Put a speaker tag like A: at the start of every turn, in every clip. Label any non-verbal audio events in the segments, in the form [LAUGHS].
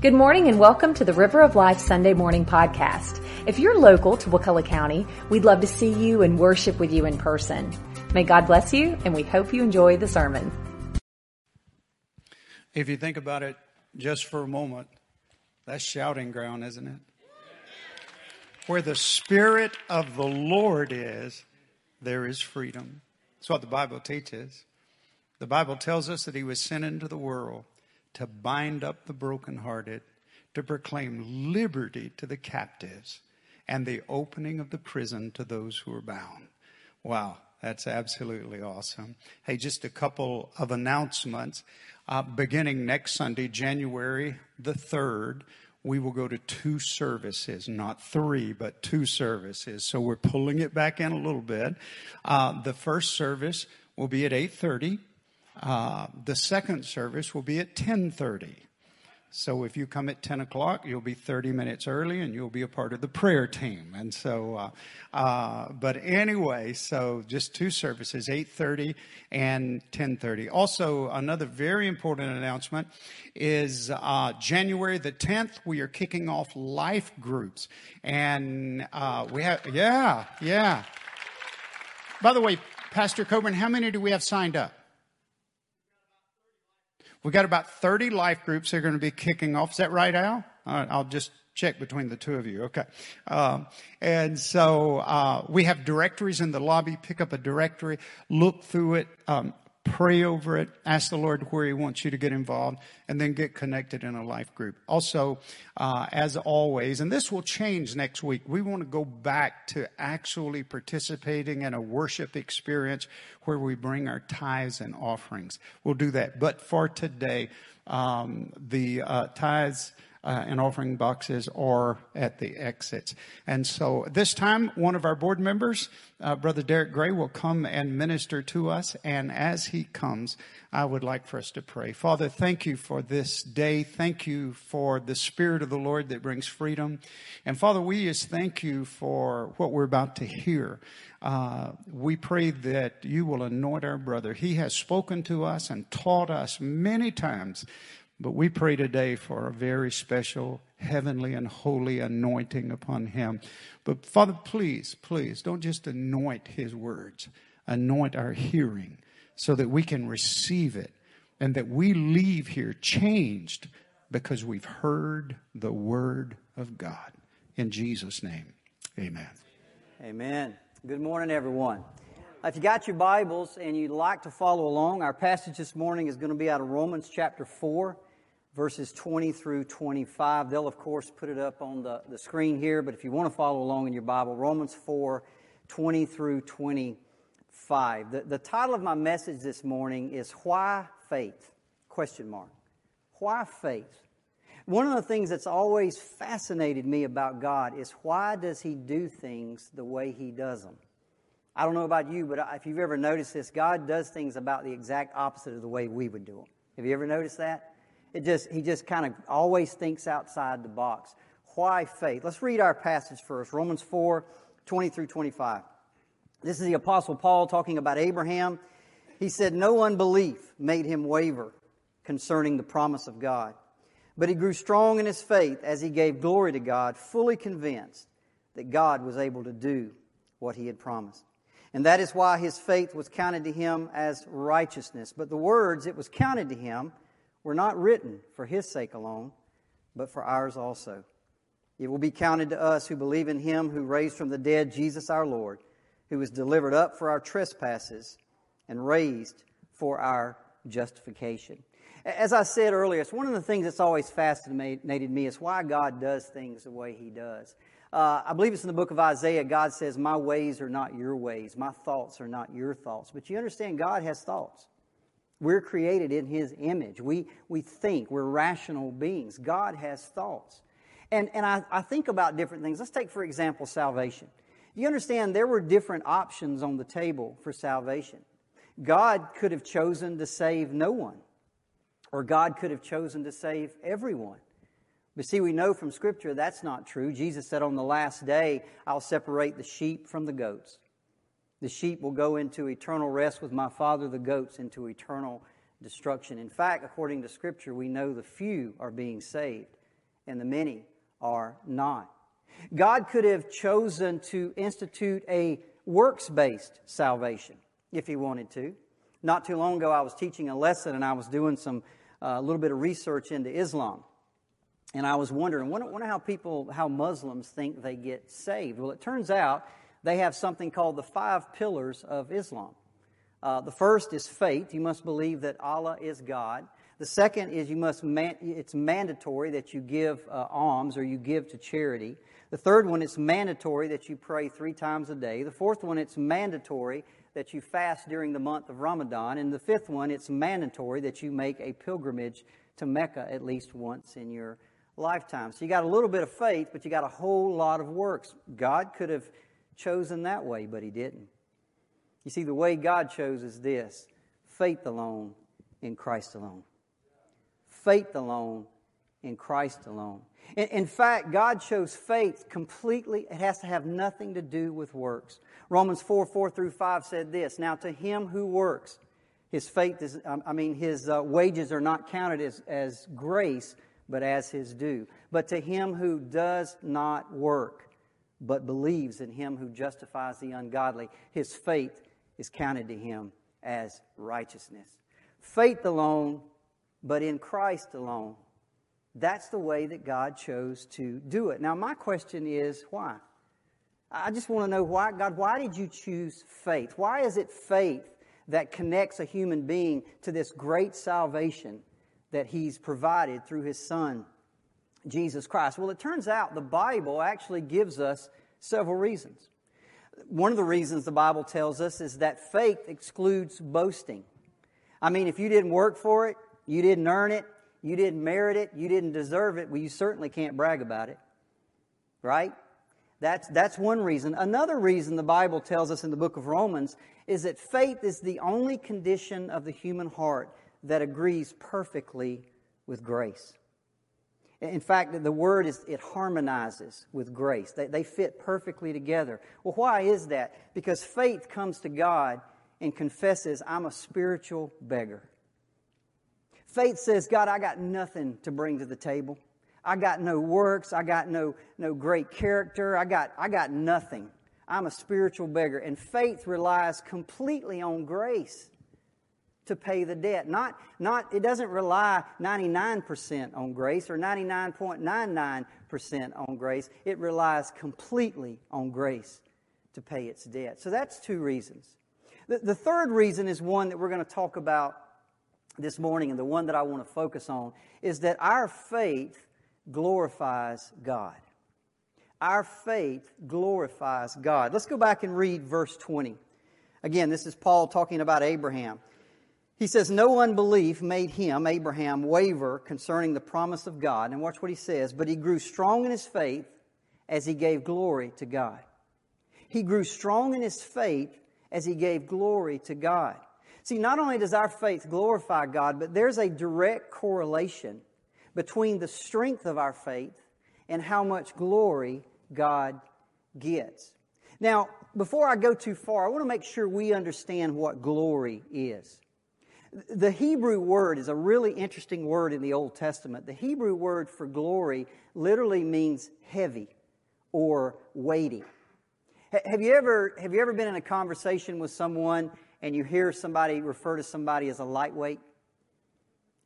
A: Good morning and welcome to the River of Life Sunday Morning Podcast. If you're local to Wakulla County, we'd love to see you and worship with you in person. May God bless you and we hope you enjoy the sermon.
B: If you think about it just for a moment, that's shouting ground, isn't it? Where the Spirit of the Lord is, there is freedom. That's what the Bible teaches. The Bible tells us that He was sent into the world to bind up the brokenhearted, to proclaim liberty to the captives, and the opening of the prison to those who are bound. Wow, that's absolutely awesome. Hey, just a couple of announcements. Uh, beginning next Sunday, January the 3rd, we will go to two services, not three, but two services. So we're pulling it back in a little bit. Uh, the first service will be at 8.30 uh, the second service will be at 10:30. So if you come at 10 o'clock, you'll be 30 minutes early and you'll be a part of the prayer team. And so, uh, uh, but anyway, so just two services, 8.30 and 10.30. Also, another very important announcement is uh, January the 10th, we are kicking off life groups. And uh, we have, yeah, yeah. By the way, Pastor Coburn, how many do we have signed up? We've got about 30 life groups that are going to be kicking off. Is that right, Al? I'll just check between the two of you. Okay. Um, and so uh, we have directories in the lobby. Pick up a directory, look through it. Um, pray over it, ask the Lord where He wants you to get involved, and then get connected in a life group. Also, uh, as always, and this will change next week, we want to go back to actually participating in a worship experience where we bring our tithes and offerings. We'll do that. But for today, um, the uh, tithes uh, and offering boxes or at the exits. And so this time, one of our board members, uh, Brother Derek Gray, will come and minister to us. And as he comes, I would like for us to pray. Father, thank you for this day. Thank you for the Spirit of the Lord that brings freedom. And Father, we just thank you for what we're about to hear. Uh, we pray that you will anoint our brother. He has spoken to us and taught us many times but we pray today for a very special heavenly and holy anointing upon him. But Father, please, please don't just anoint his words, anoint our hearing so that we can receive it and that we leave here changed because we've heard the word of God. In Jesus' name, amen.
C: Amen. Good morning, everyone. If you got your Bibles and you'd like to follow along, our passage this morning is going to be out of Romans chapter 4 verses 20 through 25. They'll, of course, put it up on the, the screen here, but if you want to follow along in your Bible, Romans 4 20 through 25. The, the title of my message this morning is Why Faith? Question mark. Why faith? One of the things that's always fascinated me about God is why does He do things the way He does them? I don't know about you, but if you've ever noticed this, God does things about the exact opposite of the way we would do them. Have you ever noticed that? It just, he just kind of always thinks outside the box. Why faith? Let's read our passage first Romans 4 20 through 25. This is the Apostle Paul talking about Abraham. He said, No unbelief made him waver concerning the promise of God. But he grew strong in his faith as he gave glory to God, fully convinced that God was able to do what he had promised. And that is why his faith was counted to him as righteousness. But the words, it was counted to him, were not written for his sake alone, but for ours also. It will be counted to us who believe in him who raised from the dead Jesus our Lord, who was delivered up for our trespasses and raised for our justification. As I said earlier, it's one of the things that's always fascinated me is why God does things the way he does. Uh, I believe it's in the book of Isaiah. God says, My ways are not your ways. My thoughts are not your thoughts. But you understand, God has thoughts. We're created in His image. We, we think. We're rational beings. God has thoughts. And, and I, I think about different things. Let's take, for example, salvation. You understand there were different options on the table for salvation. God could have chosen to save no one, or God could have chosen to save everyone. But see, we know from Scripture that's not true. Jesus said, On the last day, I'll separate the sheep from the goats. The sheep will go into eternal rest with my Father, the goats into eternal destruction. In fact, according to Scripture, we know the few are being saved and the many are not. God could have chosen to institute a works based salvation if He wanted to. Not too long ago, I was teaching a lesson and I was doing some a uh, little bit of research into Islam. And I was wondering, wonder, wonder how people, how Muslims think they get saved. Well, it turns out they have something called the five pillars of Islam. Uh, the first is faith. You must believe that Allah is God. The second is you must, man, it's mandatory that you give uh, alms or you give to charity. The third one, it's mandatory that you pray three times a day. The fourth one, it's mandatory that you fast during the month of Ramadan. And the fifth one, it's mandatory that you make a pilgrimage to Mecca at least once in your lifetime. So you got a little bit of faith, but you got a whole lot of works. God could have chosen that way, but He didn't. You see, the way God chose is this faith alone in Christ alone. Faith alone in Christ alone. In, in, fact, God chose faith completely. It has to have nothing to do with works. Romans 4 4 through 5 said this Now, to him who works, his faith is, I mean, his uh, wages are not counted as, as grace, but as his due. But to him who does not work, but believes in him who justifies the ungodly, his faith is counted to him as righteousness. Faith alone, but in Christ alone. That's the way that God chose to do it. Now, my question is why? I just want to know why, God, why did you choose faith? Why is it faith that connects a human being to this great salvation that He's provided through His Son, Jesus Christ? Well, it turns out the Bible actually gives us several reasons. One of the reasons the Bible tells us is that faith excludes boasting. I mean, if you didn't work for it, you didn't earn it, you didn't merit it, you didn't deserve it, well, you certainly can't brag about it. Right? That's, that's one reason. Another reason the Bible tells us in the book of Romans is that faith is the only condition of the human heart that agrees perfectly with grace. In fact, the word is, it harmonizes with grace. They, they fit perfectly together. Well, why is that? Because faith comes to God and confesses, I'm a spiritual beggar. Faith says, God, I got nothing to bring to the table. I got no works. I got no, no great character. I got, I got nothing. I'm a spiritual beggar. And faith relies completely on grace to pay the debt. Not, not, it doesn't rely 99% on grace or 99.99% on grace. It relies completely on grace to pay its debt. So that's two reasons. The, the third reason is one that we're going to talk about this morning, and the one that I want to focus on, is that our faith glorifies God. Our faith glorifies God. Let's go back and read verse 20. Again, this is Paul talking about Abraham. He says, No unbelief made him, Abraham, waver concerning the promise of God. And watch what he says. But he grew strong in his faith as he gave glory to God. He grew strong in his faith as he gave glory to God. See, not only does our faith glorify God, but there's a direct correlation between the strength of our faith and how much glory God gets. Now, before I go too far, I want to make sure we understand what glory is. The Hebrew word is a really interesting word in the Old Testament. The Hebrew word for glory literally means heavy or weighty. Have you ever, have you ever been in a conversation with someone and you hear somebody refer to somebody as a lightweight?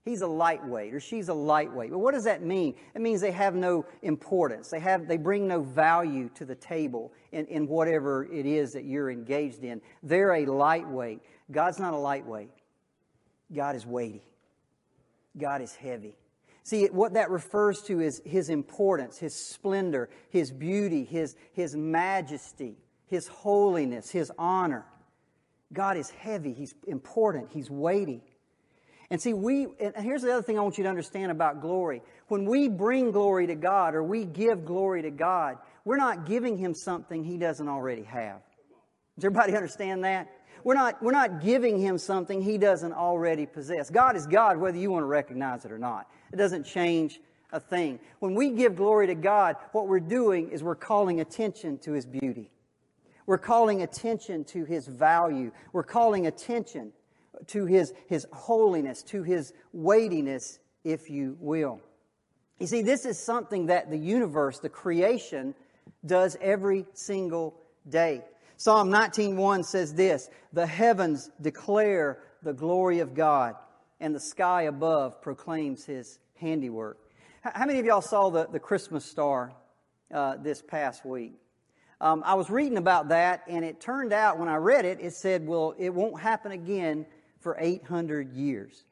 C: He's a lightweight or she's a lightweight. But what does that mean? It means they have no importance. They have, they bring no value to the table in, in whatever it is that you're engaged in. They're a lightweight. God's not a lightweight. God is weighty. God is heavy. See, what that refers to is His importance, His splendor, His beauty, His, His majesty, His holiness, His honor. God is heavy. He's important. He's weighty. And see, we, and here's the other thing I want you to understand about glory. When we bring glory to God or we give glory to God, we're not giving Him something He doesn't already have. Does everybody understand that? We're not, we're not giving Him something He doesn't already possess. God is God whether you want to recognize it or not. It doesn't change a thing. When we give glory to God, what we're doing is we're calling attention to His beauty. We're calling attention to His value. We're calling attention to His, His holiness, to His weightiness, if you will. You see, this is something that the universe, the creation, does every single day. Psalm 19:1 says this, "The heavens declare the glory of God, and the sky above proclaims his handiwork." How many of y'all saw the, the Christmas star uh, this past week? Um, I was reading about that, and it turned out when I read it, it said, well, it won't happen again for 800 years.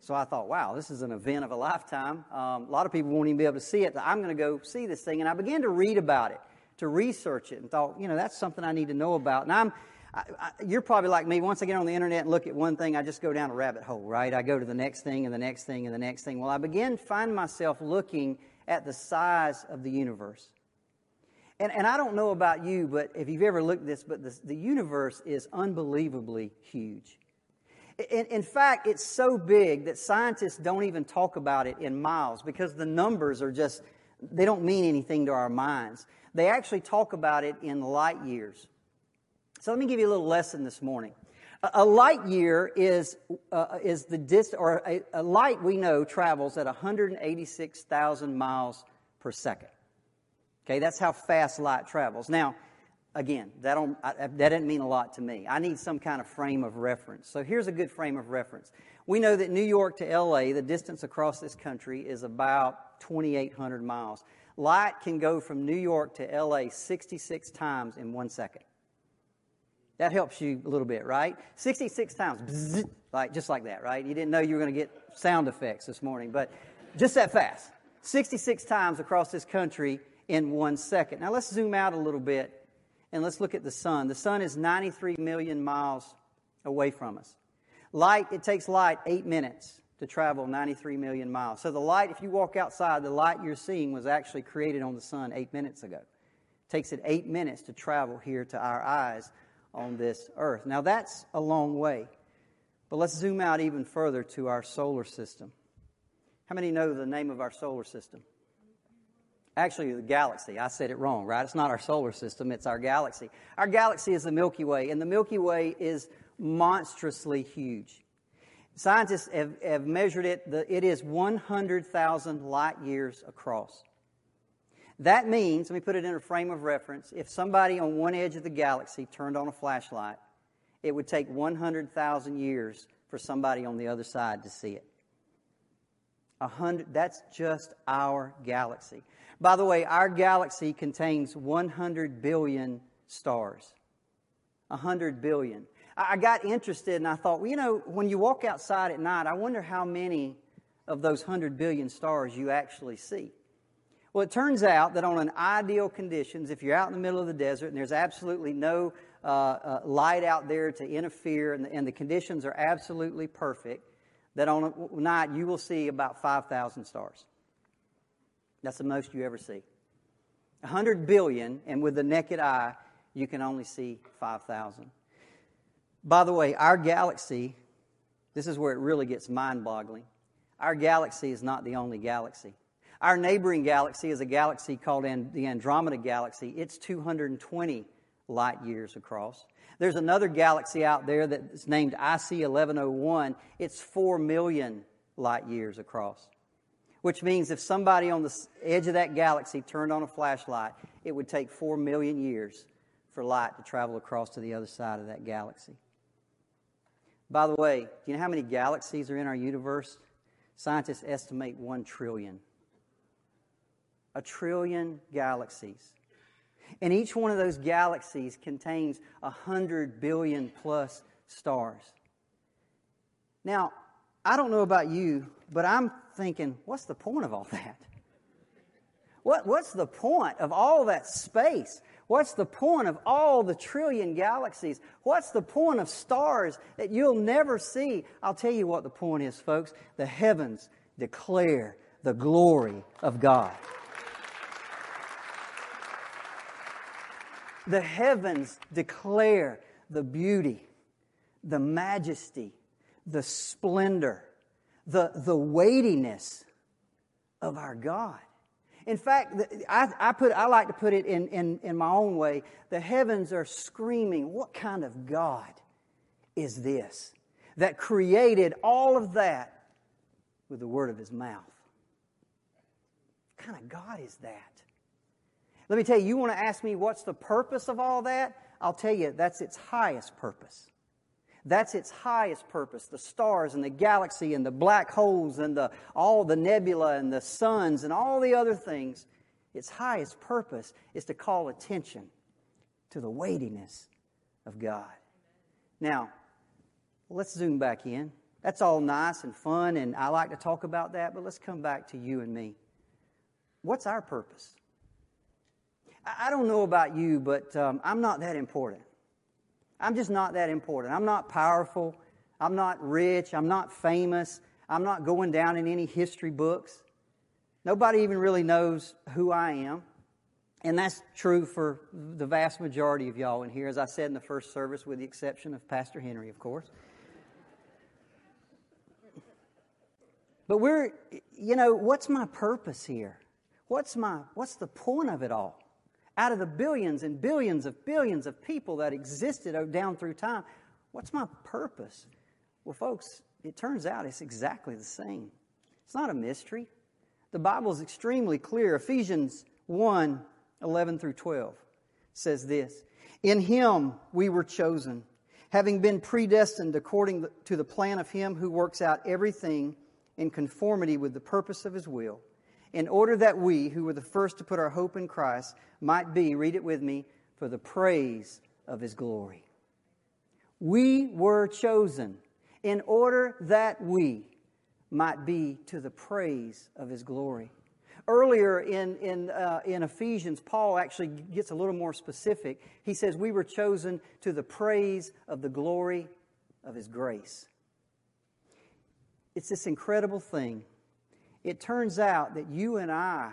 C: So I thought, wow, this is an event of a lifetime. Um, a lot of people won't even be able to see it. I'm going to go see this thing. And I began to read about it, to research it, and thought, you know, that's something I need to know about. And I'm, I, I, you're probably like me. Once I get on the internet and look at one thing, I just go down a rabbit hole, right? I go to the next thing and the next thing and the next thing. Well, I begin to find myself looking at the size of the universe. And, and I don't know about you, but if you've ever looked at this, but the, the universe is unbelievably huge. In, in, fact, it's so big that scientists don't even talk about it in miles because the numbers are just, they don't mean anything to our minds. They actually talk about it in light years. So let me give you a little lesson this morning. A, light year is, uh, is the distance, or a, a light we know travels at 186,000 miles per second. Okay, that's how fast light travels. Now, again, that, don't, I, that doesn't mean a lot to me. I need some kind of frame of reference. So here's a good frame of reference. We know that New York to LA, the distance across this country is about 2,800 miles. Light can go from New York to LA 66 times in one second. That helps you a little bit, right? 66 times, like just like that, right? You didn't know you were going to get sound effects this morning, but just that fast. 66 times across this country in one second. Now let's zoom out a little bit and let's look at the sun. The sun is 93 million miles away from us. Light, it takes light eight minutes to travel 93 million miles. So the light, if you walk outside, the light you're seeing was actually created on the sun eight minutes ago. It takes it eight minutes to travel here to our eyes on this earth. Now that's a long way. But let's zoom out even further to our solar system. How many know the name of our solar system? Actually, the galaxy. I said it wrong, right? It's not our solar system, it's our galaxy. Our galaxy is the Milky Way, and the Milky Way is monstrously huge. Scientists have, have measured it, the, it is 100,000 light years across. That means, let me put it in a frame of reference, if somebody on one edge of the galaxy turned on a flashlight, it would take 100,000 years for somebody on the other side to see it. A hundred, that's just our galaxy. By the way, our galaxy contains 100 billion stars. 100 billion. I got interested and I thought, well, you know, when you walk outside at night, I wonder how many of those 100 billion stars you actually see. Well, it turns out that on an ideal conditions, if you're out in the middle of the desert and there's absolutely no uh, uh, light out there to interfere and the, and the conditions are absolutely perfect, that on a night you will see about 5,000 stars. That's the most you ever see. 100 billion, and with the naked eye, you can only see 5,000. By the way, our galaxy, this is where it really gets mind boggling. Our galaxy is not the only galaxy. Our neighboring galaxy is a galaxy called the Andromeda Galaxy. It's 220 light years across. There's another galaxy out there that's named IC 1101. It's 4 million light years across which means if somebody on the edge of that galaxy turned on a flashlight, it would take four million years for light to travel across to the other side of that galaxy. By the way, do you know how many galaxies are in our universe? Scientists estimate one trillion. A trillion galaxies. And each one of those galaxies contains a hundred billion plus stars. Now, I don't know about you, but I'm thinking, what's the point of all [LAUGHS] that? What, what's the point of all that space? What's the point of all the trillion galaxies? What's the point of stars that you'll never see? I'll tell you what the point is, folks. The heavens declare the glory of God. The heavens declare the beauty, the majesty, the splendor, the, the weightiness of our God. In fact, I, I, put, I like to put it in, in, in my own way. The heavens are screaming, What kind of God is this that created all of that with the word of his mouth? What kind of God is that? Let me tell you, you want to ask me what's the purpose of all that? I'll tell you, that's its highest purpose. That's its highest purpose. The stars and the galaxy and the black holes and the, all the nebula and the suns and all the other things. Its highest purpose is to call attention to the weightiness of God. Now, let's zoom back in. That's all nice and fun, and I like to talk about that, but let's come back to you and me. What's our purpose? I don't know about you, but um, I'm not that important. I'm just not that important. I'm not powerful. I'm not rich. I'm not famous. I'm not going down in any history books. Nobody even really knows who I am. And that's true for the vast majority of y'all in here, as I said in the first service, with the exception of Pastor Henry, of course. But we're, you know, what's my purpose here? What's my, what's the point of it all? Out of the billions and billions of billions of people that existed down through time, what's my purpose? Well, folks, it turns out it's exactly the same. It's not a mystery. The Bible is extremely clear. Ephesians 1 11 through 12 says this In him we were chosen, having been predestined according to the plan of him who works out everything in conformity with the purpose of his will, in order that we, who were the first to put our hope in Christ, might be, read it with me, for the praise of his glory. We were chosen in order that we might be to the praise of his glory. Earlier in, in, uh, in Ephesians, Paul actually gets a little more specific. He says, We were chosen to the praise of the glory of his grace. It's this incredible thing. It turns out that you and I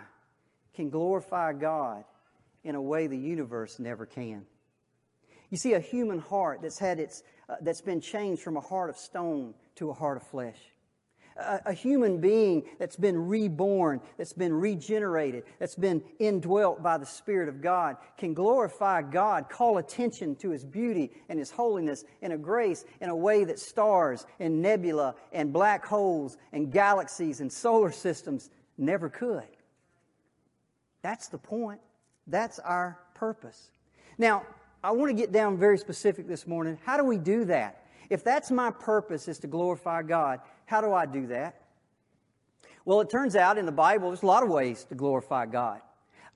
C: can glorify God in a way the universe never can. You see, a human heart that's had its, uh, that's been changed from a heart of stone to a heart of flesh a, a human being that's been reborn, that's been regenerated, that's been indwelt by the Spirit of God, can glorify God, call attention to His beauty and His holiness and a grace in a way that stars and nebula and black holes and galaxies and solar systems never could. That's the point. That's our purpose. Now, I want to get down very specific this morning. How do we do that? If that's my purpose is to glorify God, how do I do that? Well, it turns out in the Bible, there's a lot of ways to glorify God.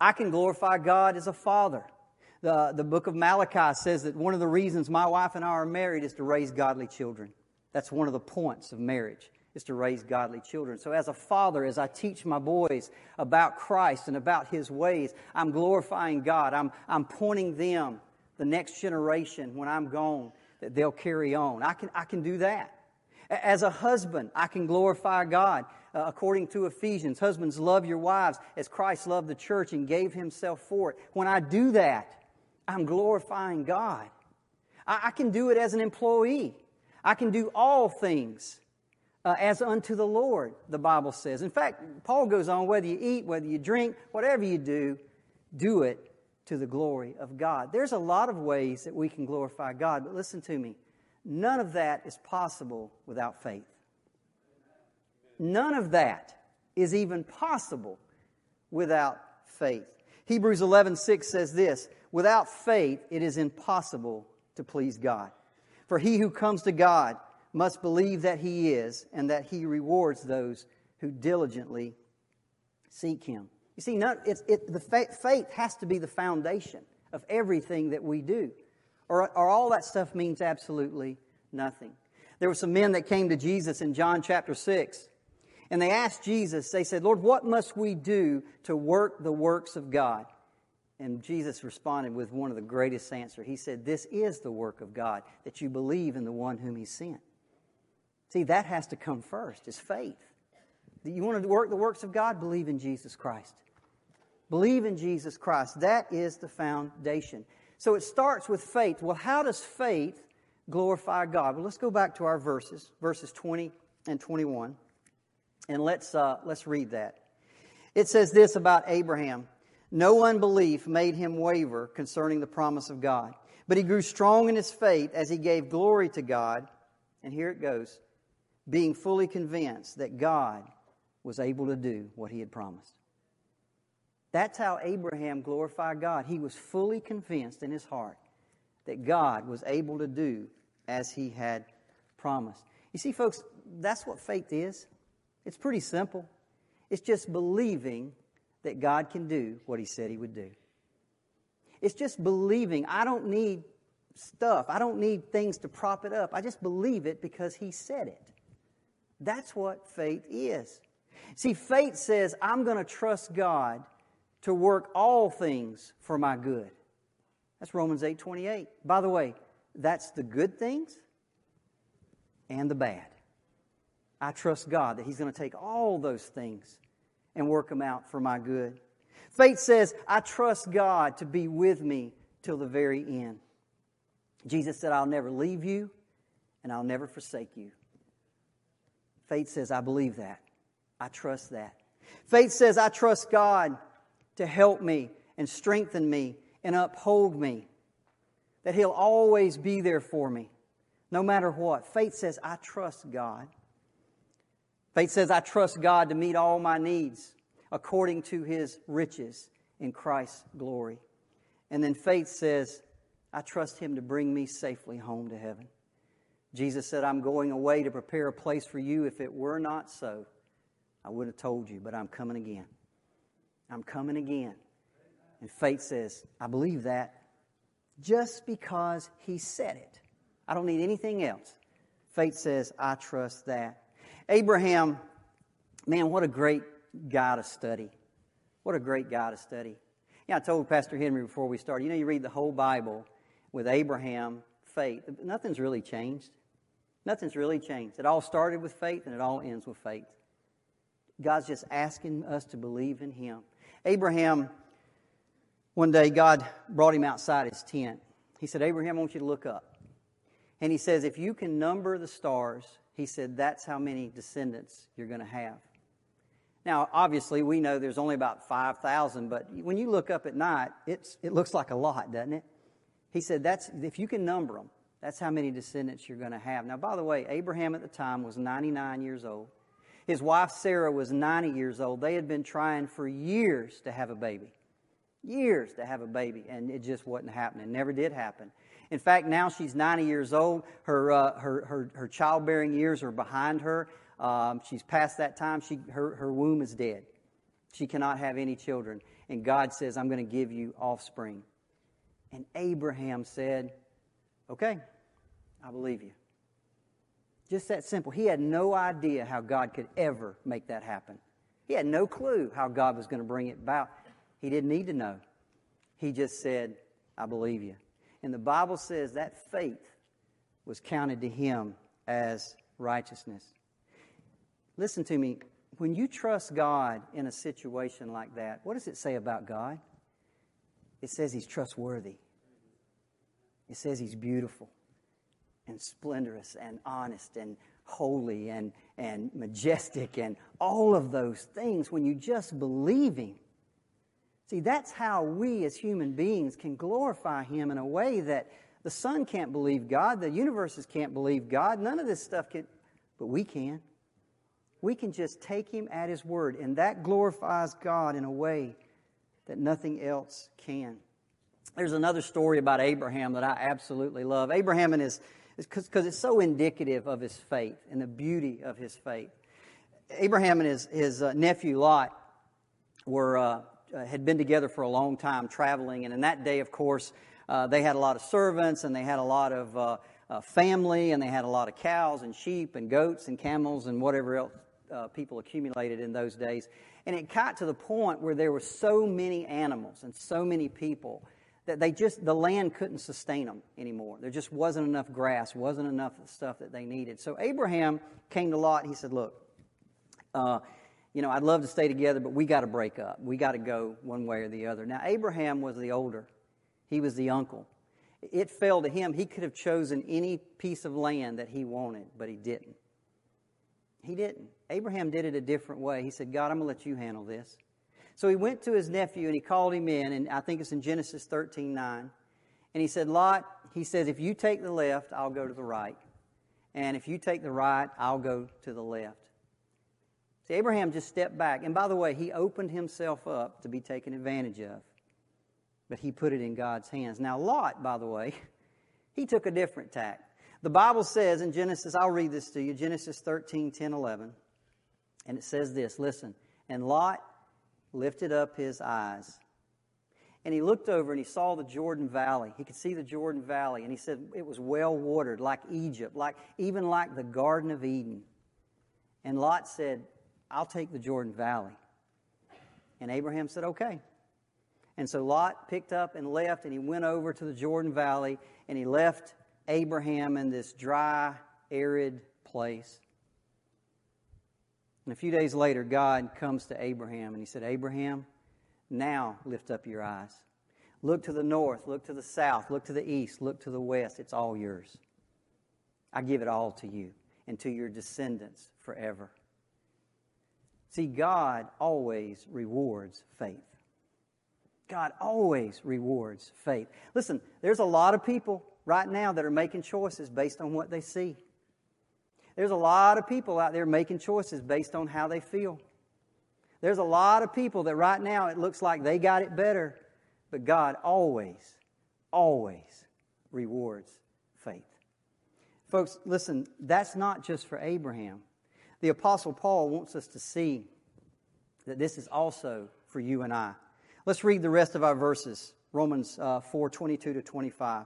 C: I can glorify God as a father. The, the book of Malachi says that one of the reasons my wife and I are married is to raise godly children. That's one of the points of marriage, is to raise godly children. So as a father, as I teach my boys about Christ and about His ways, I'm glorifying God. I'm, I'm pointing them, the next generation, when I'm gone, that they'll carry on. I can, I can do that. As a husband, I can glorify God. Uh, according to Ephesians, husbands, love your wives as Christ loved the church and gave himself for it. When I do that, I'm glorifying God. I, I can do it as an employee. I can do all things uh, as unto the Lord, the Bible says. In fact, Paul goes on whether you eat, whether you drink, whatever you do, do it to the glory of God. There's a lot of ways that we can glorify God, but listen to me. None of that is possible without faith. None of that is even possible without faith. Hebrews 11:6 says this, without faith it is impossible to please God. For he who comes to God must believe that he is and that he rewards those who diligently seek him. You see, not, it, the faith has to be the foundation of everything that we do or, or all that stuff means absolutely nothing. There were some men that came to Jesus in John chapter 6, and they asked Jesus, they said, Lord, what must we do to work the works of God? And Jesus responded with one of the greatest answers. He said, This is the work of God, that you believe in the one whom He sent. See, that has to come first, is faith. You want to work the works of God? Believe in Jesus Christ. Believe in Jesus Christ. That is the foundation. So it starts with faith. Well, how does faith glorify God? Well, let's go back to our verses, verses 20 and 21, and let's, uh, let's read that. It says this about Abraham No unbelief made him waver concerning the promise of God, but he grew strong in his faith as he gave glory to God. And here it goes being fully convinced that God was able to do what he had promised. That's how Abraham glorified God. He was fully convinced in his heart that God was able to do as he had promised. You see, folks, that's what faith is. It's pretty simple. It's just believing that God can do what he said he would do. It's just believing. I don't need stuff. I don't need things to prop it up. I just believe it because he said it. That's what faith is. See, faith says, I'm going to trust God to work all things for my good. That's Romans 8 28. By the way, that's the good things and the bad. I trust God that He's going to take all those things and work them out for my good. Faith says, I trust God to be with me till the very end. Jesus said, I'll never leave you and I'll never forsake you. Faith says, I believe that. I trust that. Faith says, I trust God to help me and strengthen me and uphold me. That He'll always be there for me, no matter what. Faith says, I trust God. Faith says, I trust God to meet all my needs according to His riches in Christ's glory. And then faith says, I trust Him to bring me safely home to heaven. Jesus said, I'm going away to prepare a place for you. If it were not so, I would have told you, but I'm coming again. I'm coming again. And faith says, I believe that just because he said it. I don't need anything else. Faith says, I trust that. Abraham, man, what a great guy to study. What a great guy to study. Yeah, I told Pastor Henry before we started, you know, you read the whole Bible with Abraham, faith. Nothing's really changed. Nothing's really changed. It all started with faith and it all ends with faith. God's just asking us to believe in Him. Abraham, one day, God brought him outside his tent. He said, Abraham, I want you to look up. And he says, If you can number the stars, he said, that's how many descendants you're going to have. Now, obviously, we know there's only about 5,000, but when you look up at night, it's, it looks like a lot, doesn't it? He said, that's, if you can number them, that's how many descendants you're going to have. Now, by the way, Abraham at the time was 99 years old. His wife Sarah was 90 years old. They had been trying for years to have a baby. Years to have a baby, and it just wasn't happening. It never did happen. In fact, now she's 90 years old. Her, uh, her, her, her childbearing years are behind her. Um, she's past that time. She, her, her womb is dead. She cannot have any children. And God says, I'm going to give you offspring. And Abraham said, Okay, I believe you. Just that simple. He had no idea how God could ever make that happen. He had no clue how God was going to bring it about. He didn't need to know. He just said, I believe you. And the Bible says that faith was counted to him as righteousness. Listen to me. When you trust God in a situation like that, what does it say about God? It says he's trustworthy. It says he's beautiful and splendorous and honest and holy and, and majestic and all of those things when you just believe him. See, that's how we as human beings can glorify him in a way that the sun can't believe God, the universes can't believe God, none of this stuff can, but we can we can just take him at his word, and that glorifies God in a way that nothing else can. There's another story about Abraham that I absolutely love. Abraham and his, because it's so indicative of his faith and the beauty of his faith. Abraham and his, his uh, nephew Lot were, uh, uh, had been together for a long time traveling, and in that day, of course, uh, they had a lot of servants and they had a lot of uh, family and they had a lot of cows and sheep and goats and camels and whatever else people accumulated in those days. And it got to the point where there were so many animals and so many people that they just, the land couldn't sustain them anymore. There just wasn't enough grass, wasn't enough stuff that they needed. So Abraham came to Lot. He said, Look, uh, you know, I'd love to stay together, but we got to break up. We got to go one way or the other. Now, Abraham was the older, he was the uncle. It fell to him. He could have chosen any piece of land that he wanted, but he didn't. He didn't. Abraham did it a different way. He said, God, I'm going to let you handle this. So he went to his nephew and he called him in, and I think it's in Genesis 13 9. And he said, Lot, he says, if you take the left, I'll go to the right. And if you take the right, I'll go to the left. See, Abraham just stepped back. And by the way, he opened himself up to be taken advantage of. But he put it in God's hands. Now, Lot, by the way, [LAUGHS] he took a different tack. The Bible says in Genesis, I'll read this to you, Genesis 13, 10, 11. And it says this listen, and Lot lifted up his eyes. And he looked over and he saw the Jordan Valley. He could see the Jordan Valley. And he said it was well watered, like Egypt, like even like the Garden of Eden. And Lot said, I'll take the Jordan Valley. And Abraham said, okay. And so Lot picked up and left, and he went over to the Jordan Valley, and he left Abraham in this dry, arid place. And a few days later, God comes to Abraham, and he said, Abraham, now lift up your eyes. Look to the north, look to the south, look to the east, look to the west. It's all yours. I give it all to you and to your descendants forever. See, God always rewards faith. God always rewards faith. Listen, there's a lot of people right now that are making choices based on what they see. There's a lot of people out there making choices based on how they feel. There's a lot of people that right now it looks like they got it better, but God always, always rewards faith. Folks, listen, that's not just for Abraham. The Apostle Paul wants us to see that this is also for you and I. Let's read the rest of our verses Romans uh, 4 22 to 25.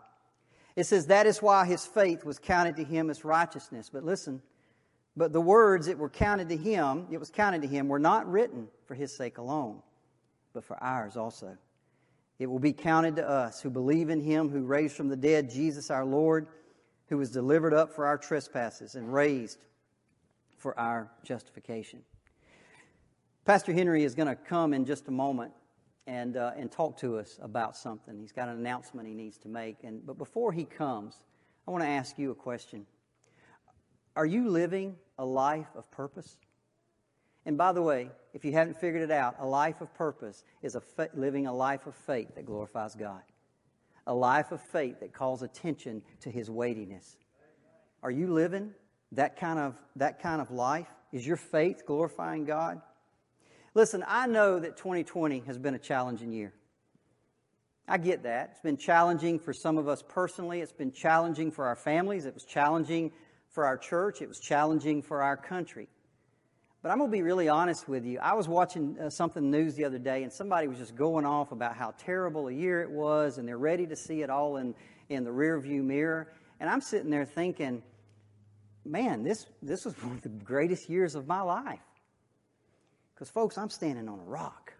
C: It says, That is why his faith was counted to him as righteousness. But listen, but the words that were counted to him, it was counted to him, were not written for his sake alone, but for ours also. It will be counted to us who believe in him who raised from the dead Jesus our Lord, who was delivered up for our trespasses and raised for our justification. Pastor Henry is going to come in just a moment and, uh, and talk to us about something. He's got an announcement he needs to make. And, but before he comes, I want to ask you a question Are you living a life of purpose? And by the way, if you haven't figured it out, a life of purpose is a fa- living a life of faith that glorifies God. A life of faith that calls attention to his weightiness. Are you living that kind of, that kind of life? Is your faith glorifying God? Listen, I know that 2020 has been a challenging year. I get that. It's been challenging for some of us personally. It's been challenging for our families. It was challenging for our church. It was challenging for our country. But I'm going to be really honest with you. I was watching uh, something news the other day, and somebody was just going off about how terrible a year it was, and they're ready to see it all in, in the rearview mirror. And I'm sitting there thinking, man, this, this was [LAUGHS] one of the greatest years of my life. Because, folks, I'm standing on a rock.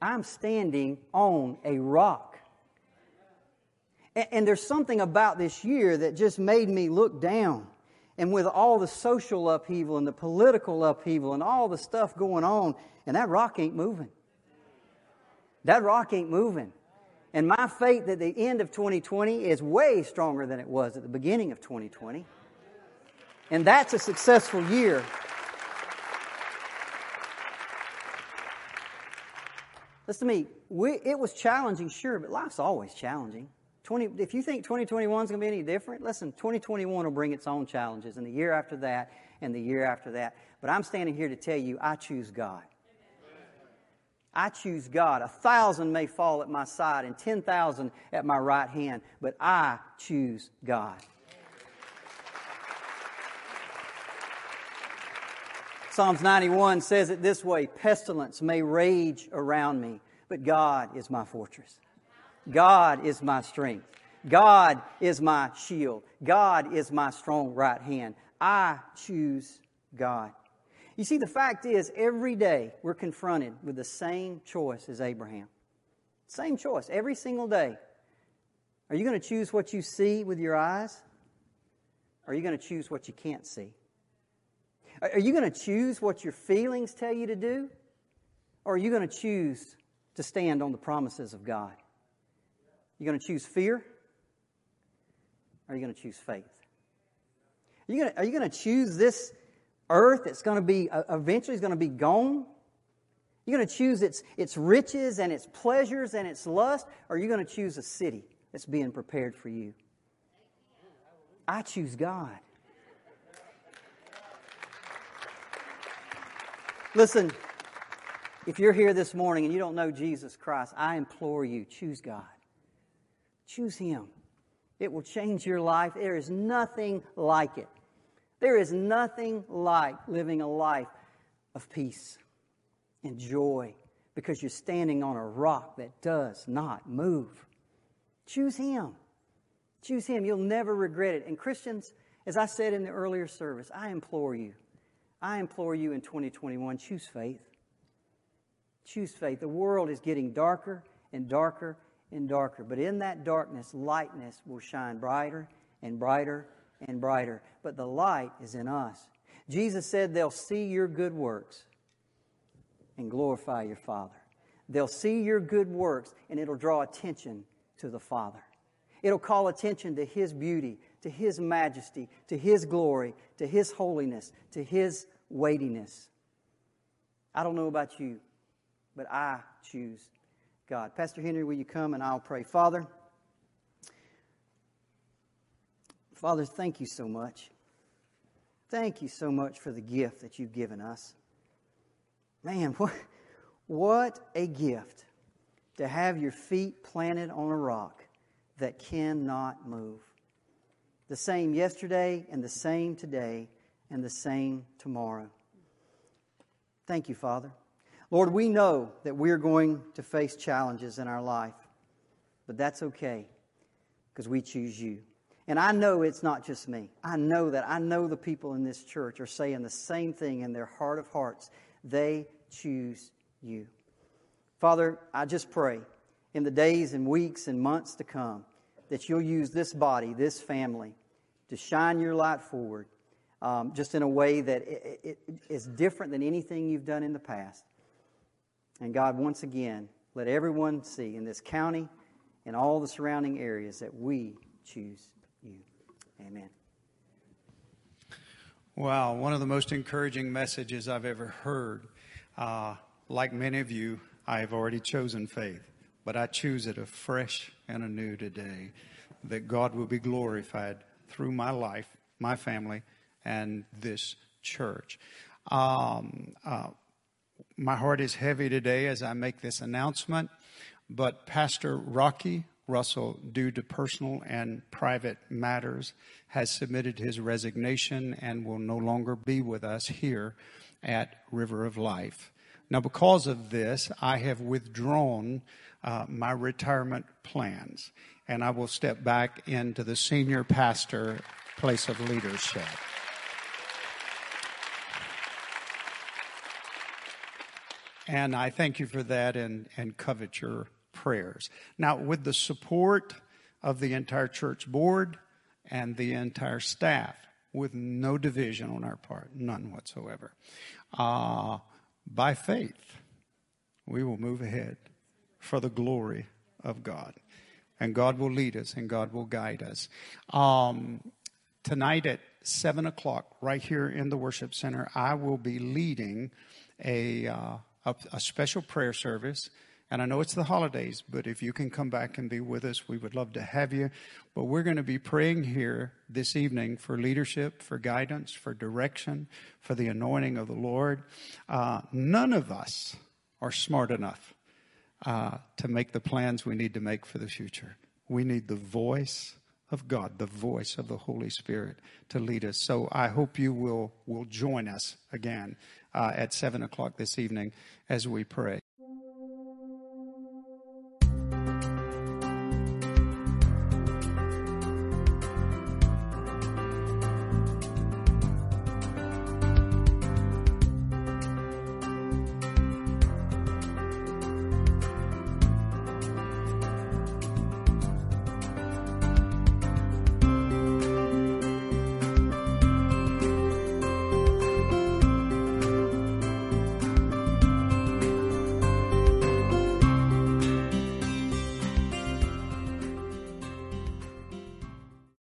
C: I'm standing on a rock. And, and, there's something about this year that just made me look down. And with all the social upheaval and the political upheaval and all the stuff going on, and that rock ain't moving. That rock ain't moving. And my faith at the end of 2020 is way stronger than it was at the beginning of 2020. And that's a successful year Listen to me. We, it was challenging, sure, but life's always challenging. 20, if you think 2021 is going to be any different, listen, 2021 will bring its own challenges, and the year after that, and the year after that. But I'm standing here to tell you, I choose God. I choose God. A thousand may fall at my side and 10,000 at my right hand, but I choose God. Psalms 91 says it this way Pestilence may rage around me, but God is my fortress. God is my strength. God is my shield. God is my strong right hand. I choose God. You see, the fact is, every day we're confronted with the same choice as Abraham. Same choice, every single day. Are you going to choose what you see with your eyes? Or are you going to choose what you can't see? Are you going to choose what your feelings tell you to do? Or are you going to choose to stand on the promises of God? You're going to choose fear? Or are you going to choose faith? Are you going to, are you going to choose this earth that's going to be uh, eventually is going to be gone? You're going to choose its, its riches and its pleasures and its lust, or are you going to choose a city that's being prepared for you? I choose God. Listen, if you're here this morning and you don't know Jesus Christ, I implore you, choose God. Choose Him. It will change your life. There is nothing like it. There is nothing like living a life of peace and joy because you're standing on a rock that does not move. Choose Him. Choose Him. You'll never regret it. And Christians, as I said in the earlier service, I implore you, I implore you in 2021, choose faith. Choose faith. The world is getting darker and darker and darker. But in that darkness, lightness will shine brighter and brighter and brighter. But the light is in us. Jesus said they'll see your good works and glorify your Father. They'll see your good works and it'll draw attention to the Father. It'll call attention to His beauty, to His majesty, to His glory, to His holiness, to His weightiness. I don't know about you, but I choose God. Pastor Henry, will you come and I'll pray? Father, Father, thank you so much. Thank you so much for the gift that you've given us. Man, [LAUGHS] what, what a gift to have your feet planted on a rock that cannot move. The same yesterday and the same today and the same tomorrow. Thank you, Father. Lord, we know that we're going to face challenges in our life, but that's okay because we choose you. And I know it's not just me. I know that. I know the people in this church are saying the same thing in their heart of hearts. They choose you. Father, I just pray in the days and weeks and months to come that you'll use this body, this family, to shine your light forward um, just in a way that it, it is different than anything you've done in the past. And God, once again, let everyone see in this county and all the surrounding areas that we choose you. Amen.
B: Wow, one of the most encouraging messages I've ever heard. Uh, like many of you, I have already chosen faith, but I choose it afresh and anew today that God will be glorified through my life, my family, and this church. Um, uh, my heart is heavy today as I make this announcement, but Pastor Rocky Russell, due to personal and private matters, has submitted his resignation and will no longer be with us here at River of Life. Now, because of this, I have withdrawn uh, my retirement plans, and I will step back into the senior pastor place of leadership. And I thank you for that and, and covet your prayers. Now, with the support of the entire church board and the entire staff, with no division on our part, none whatsoever, uh, by faith, we will move ahead for the glory of God. And God will lead us and God will guide us. Um, tonight at 7 o'clock, right here in the worship center, I will be leading a, uh, a, a special prayer service and I know it's the holidays, but if you can come back and be with us, we would love to have you. But we're going to be praying here this evening for leadership, for guidance, for direction, for the anointing of the Lord. Uh, none of us are smart enough uh, to make the plans we need to make for the future. We need the voice of God, the voice of the Holy Spirit to lead us. So I hope you will, will join us again uh, at 7 o'clock this evening as we pray.